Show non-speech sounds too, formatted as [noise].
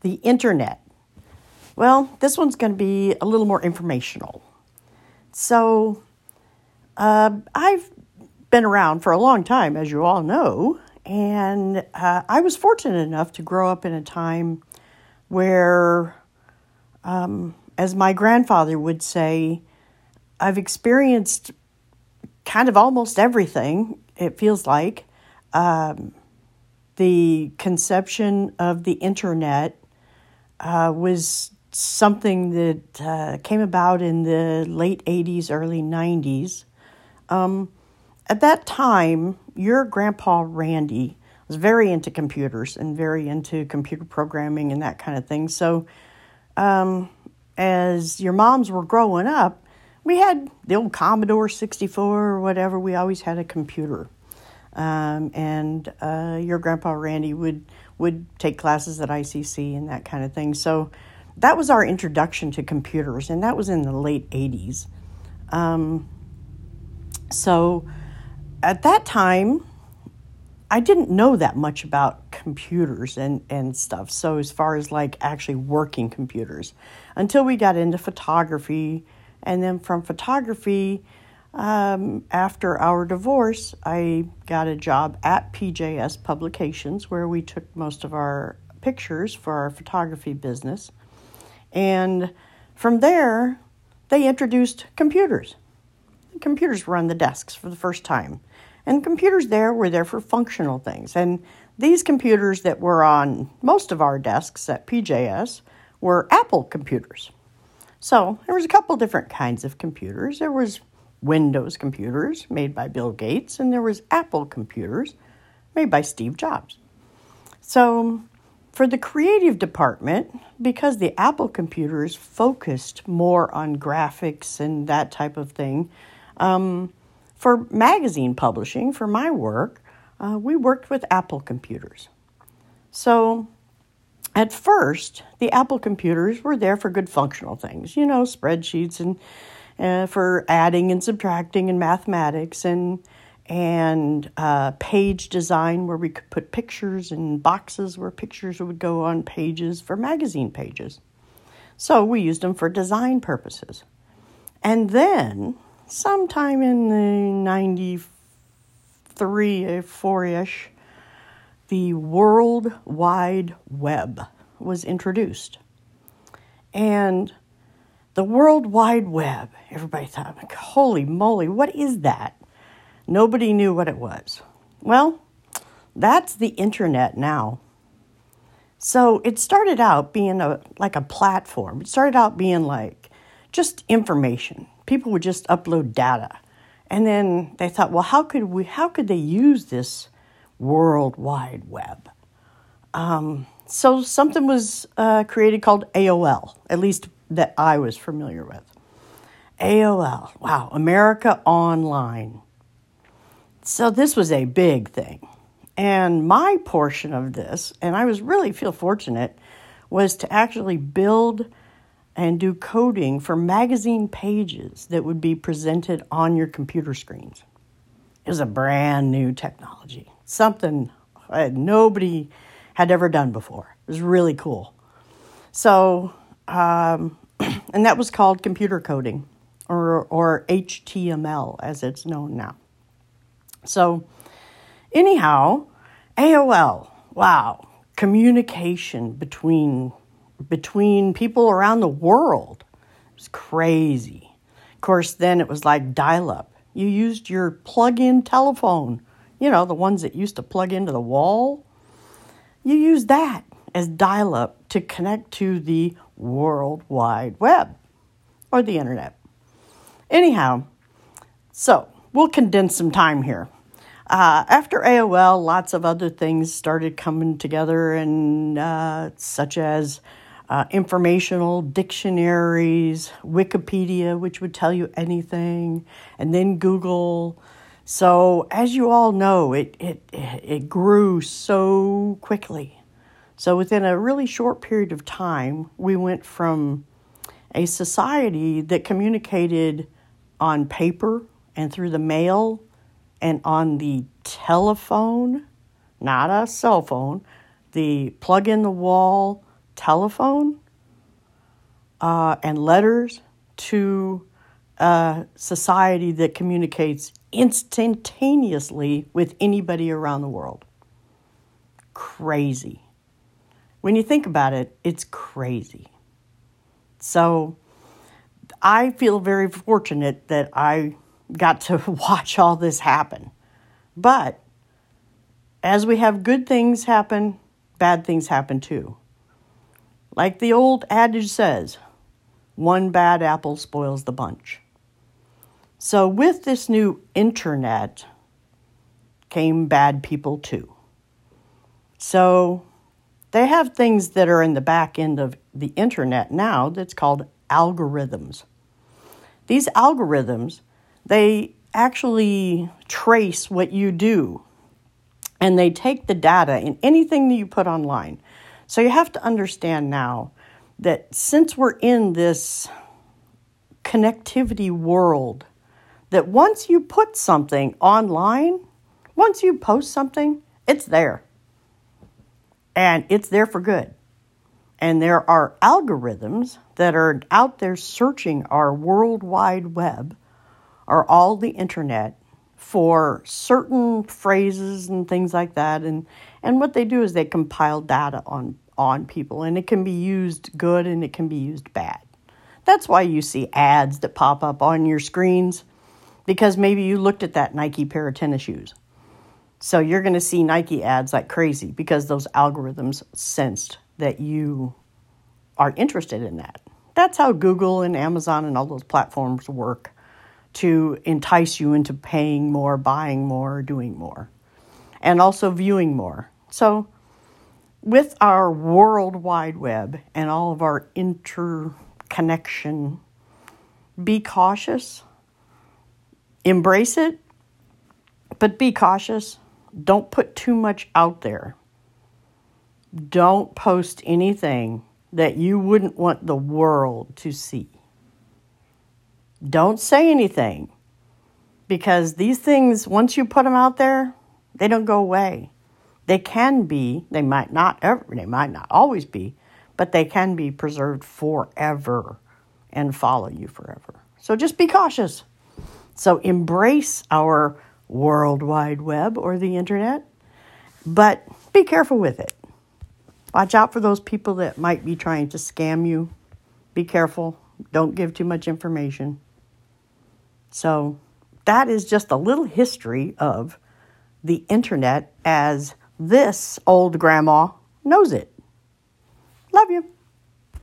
the internet. Well, this one's going to be a little more informational. So, uh, I've been around for a long time, as you all know, and uh, I was fortunate enough to grow up in a time where, um, as my grandfather would say, I've experienced kind of almost everything, it feels like. Um, the conception of the internet uh, was something that uh, came about in the late 80s, early 90s. Um, at that time, your grandpa Randy was very into computers and very into computer programming and that kind of thing. So, um, as your moms were growing up, we had the old Commodore 64 or whatever. We always had a computer. Um, and uh, your grandpa Randy would would take classes at ICC and that kind of thing. So that was our introduction to computers, and that was in the late 80s. Um, so at that time, I didn't know that much about computers and, and stuff. So, as far as like actually working computers, until we got into photography. And then from photography, um, after our divorce, I got a job at PJS Publications where we took most of our pictures for our photography business. And from there, they introduced computers. Computers were on the desks for the first time. And computers there were there for functional things. And these computers that were on most of our desks at PJS were Apple computers. So there was a couple different kinds of computers. There was Windows computers made by Bill Gates, and there was Apple computers made by Steve Jobs. So for the creative department, because the Apple computers focused more on graphics and that type of thing, um, for magazine publishing, for my work, uh, we worked with Apple computers. So at first, the Apple computers were there for good functional things, you know, spreadsheets and uh, for adding and subtracting and mathematics and and uh, page design where we could put pictures and boxes where pictures would go on pages for magazine pages. So we used them for design purposes. And then, sometime in the 93, 4 ish, the World Wide Web was introduced. And the World Wide Web. Everybody thought, holy moly, what is that? Nobody knew what it was. Well, that's the internet now. So it started out being a like a platform. It started out being like just information. People would just upload data. And then they thought, well, how could we how could they use this World Wide Web? Um, so something was uh, created called AOL, at least that I was familiar with. AOL, wow, America Online. So this was a big thing. And my portion of this, and I was really feel fortunate, was to actually build and do coding for magazine pages that would be presented on your computer screens. It was a brand new technology, something nobody had ever done before. It was really cool. So um, and that was called computer coding or, or HTML as it's known now. So, anyhow, AOL, wow, communication between between people around the world it was crazy. Of course, then it was like dial up. You used your plug in telephone, you know, the ones that used to plug into the wall. You used that as dial up to connect to the World Wide Web or the internet. Anyhow, so we'll condense some time here. Uh, after AOL, lots of other things started coming together, and uh, such as uh, informational dictionaries, Wikipedia, which would tell you anything, and then Google. So, as you all know, it it it grew so quickly. So, within a really short period of time, we went from a society that communicated on paper and through the mail and on the telephone, not a cell phone, the plug in the wall telephone uh, and letters to a society that communicates instantaneously with anybody around the world. Crazy. When you think about it, it's crazy. So I feel very fortunate that I got to [laughs] watch all this happen. But as we have good things happen, bad things happen too. Like the old adage says, one bad apple spoils the bunch. So, with this new internet came bad people too. So, they have things that are in the back end of the internet now that's called algorithms. These algorithms, they actually trace what you do and they take the data in anything that you put online. So you have to understand now that since we're in this connectivity world, that once you put something online, once you post something, it's there. And it's there for good. And there are algorithms that are out there searching our World Wide Web or all the internet for certain phrases and things like that. And, and what they do is they compile data on, on people, and it can be used good and it can be used bad. That's why you see ads that pop up on your screens because maybe you looked at that Nike pair of tennis shoes. So you're going to see Nike ads like crazy because those algorithms sensed that you are interested in that. That's how Google and Amazon and all those platforms work to entice you into paying more, buying more, doing more, and also viewing more. So, with our World Wide Web and all of our interconnection, be cautious, embrace it, but be cautious. Don't put too much out there. Don't post anything that you wouldn't want the world to see. Don't say anything because these things, once you put them out there, they don't go away. They can be, they might not ever, they might not always be, but they can be preserved forever and follow you forever. So just be cautious. So embrace our World Wide Web or the internet, but be careful with it. Watch out for those people that might be trying to scam you. Be careful. Don't give too much information. So, that is just a little history of the internet as this old grandma knows it.